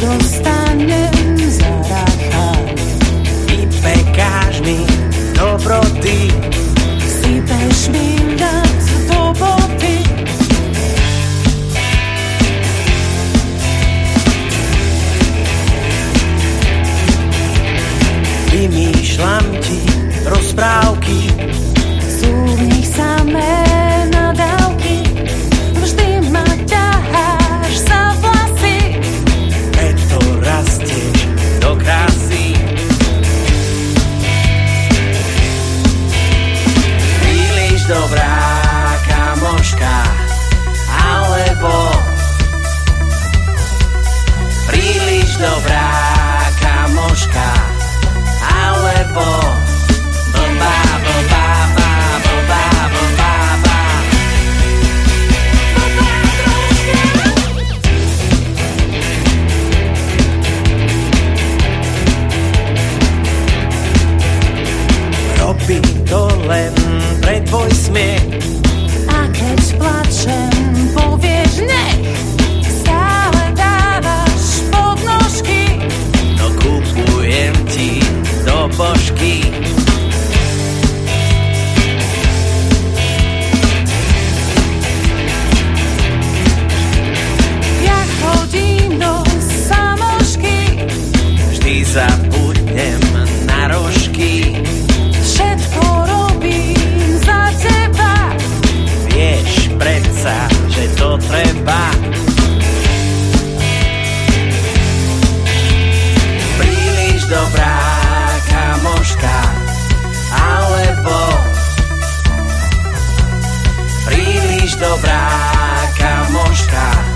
Dostanie ty Sypeš mi nad do Vymýšľam ti rozprávu božky Jak hodinou samošky Vždy zabudnem na rožky. Všetko robím za teba. Vieš predsa, že to treba. Dobrar. dobrá kamoška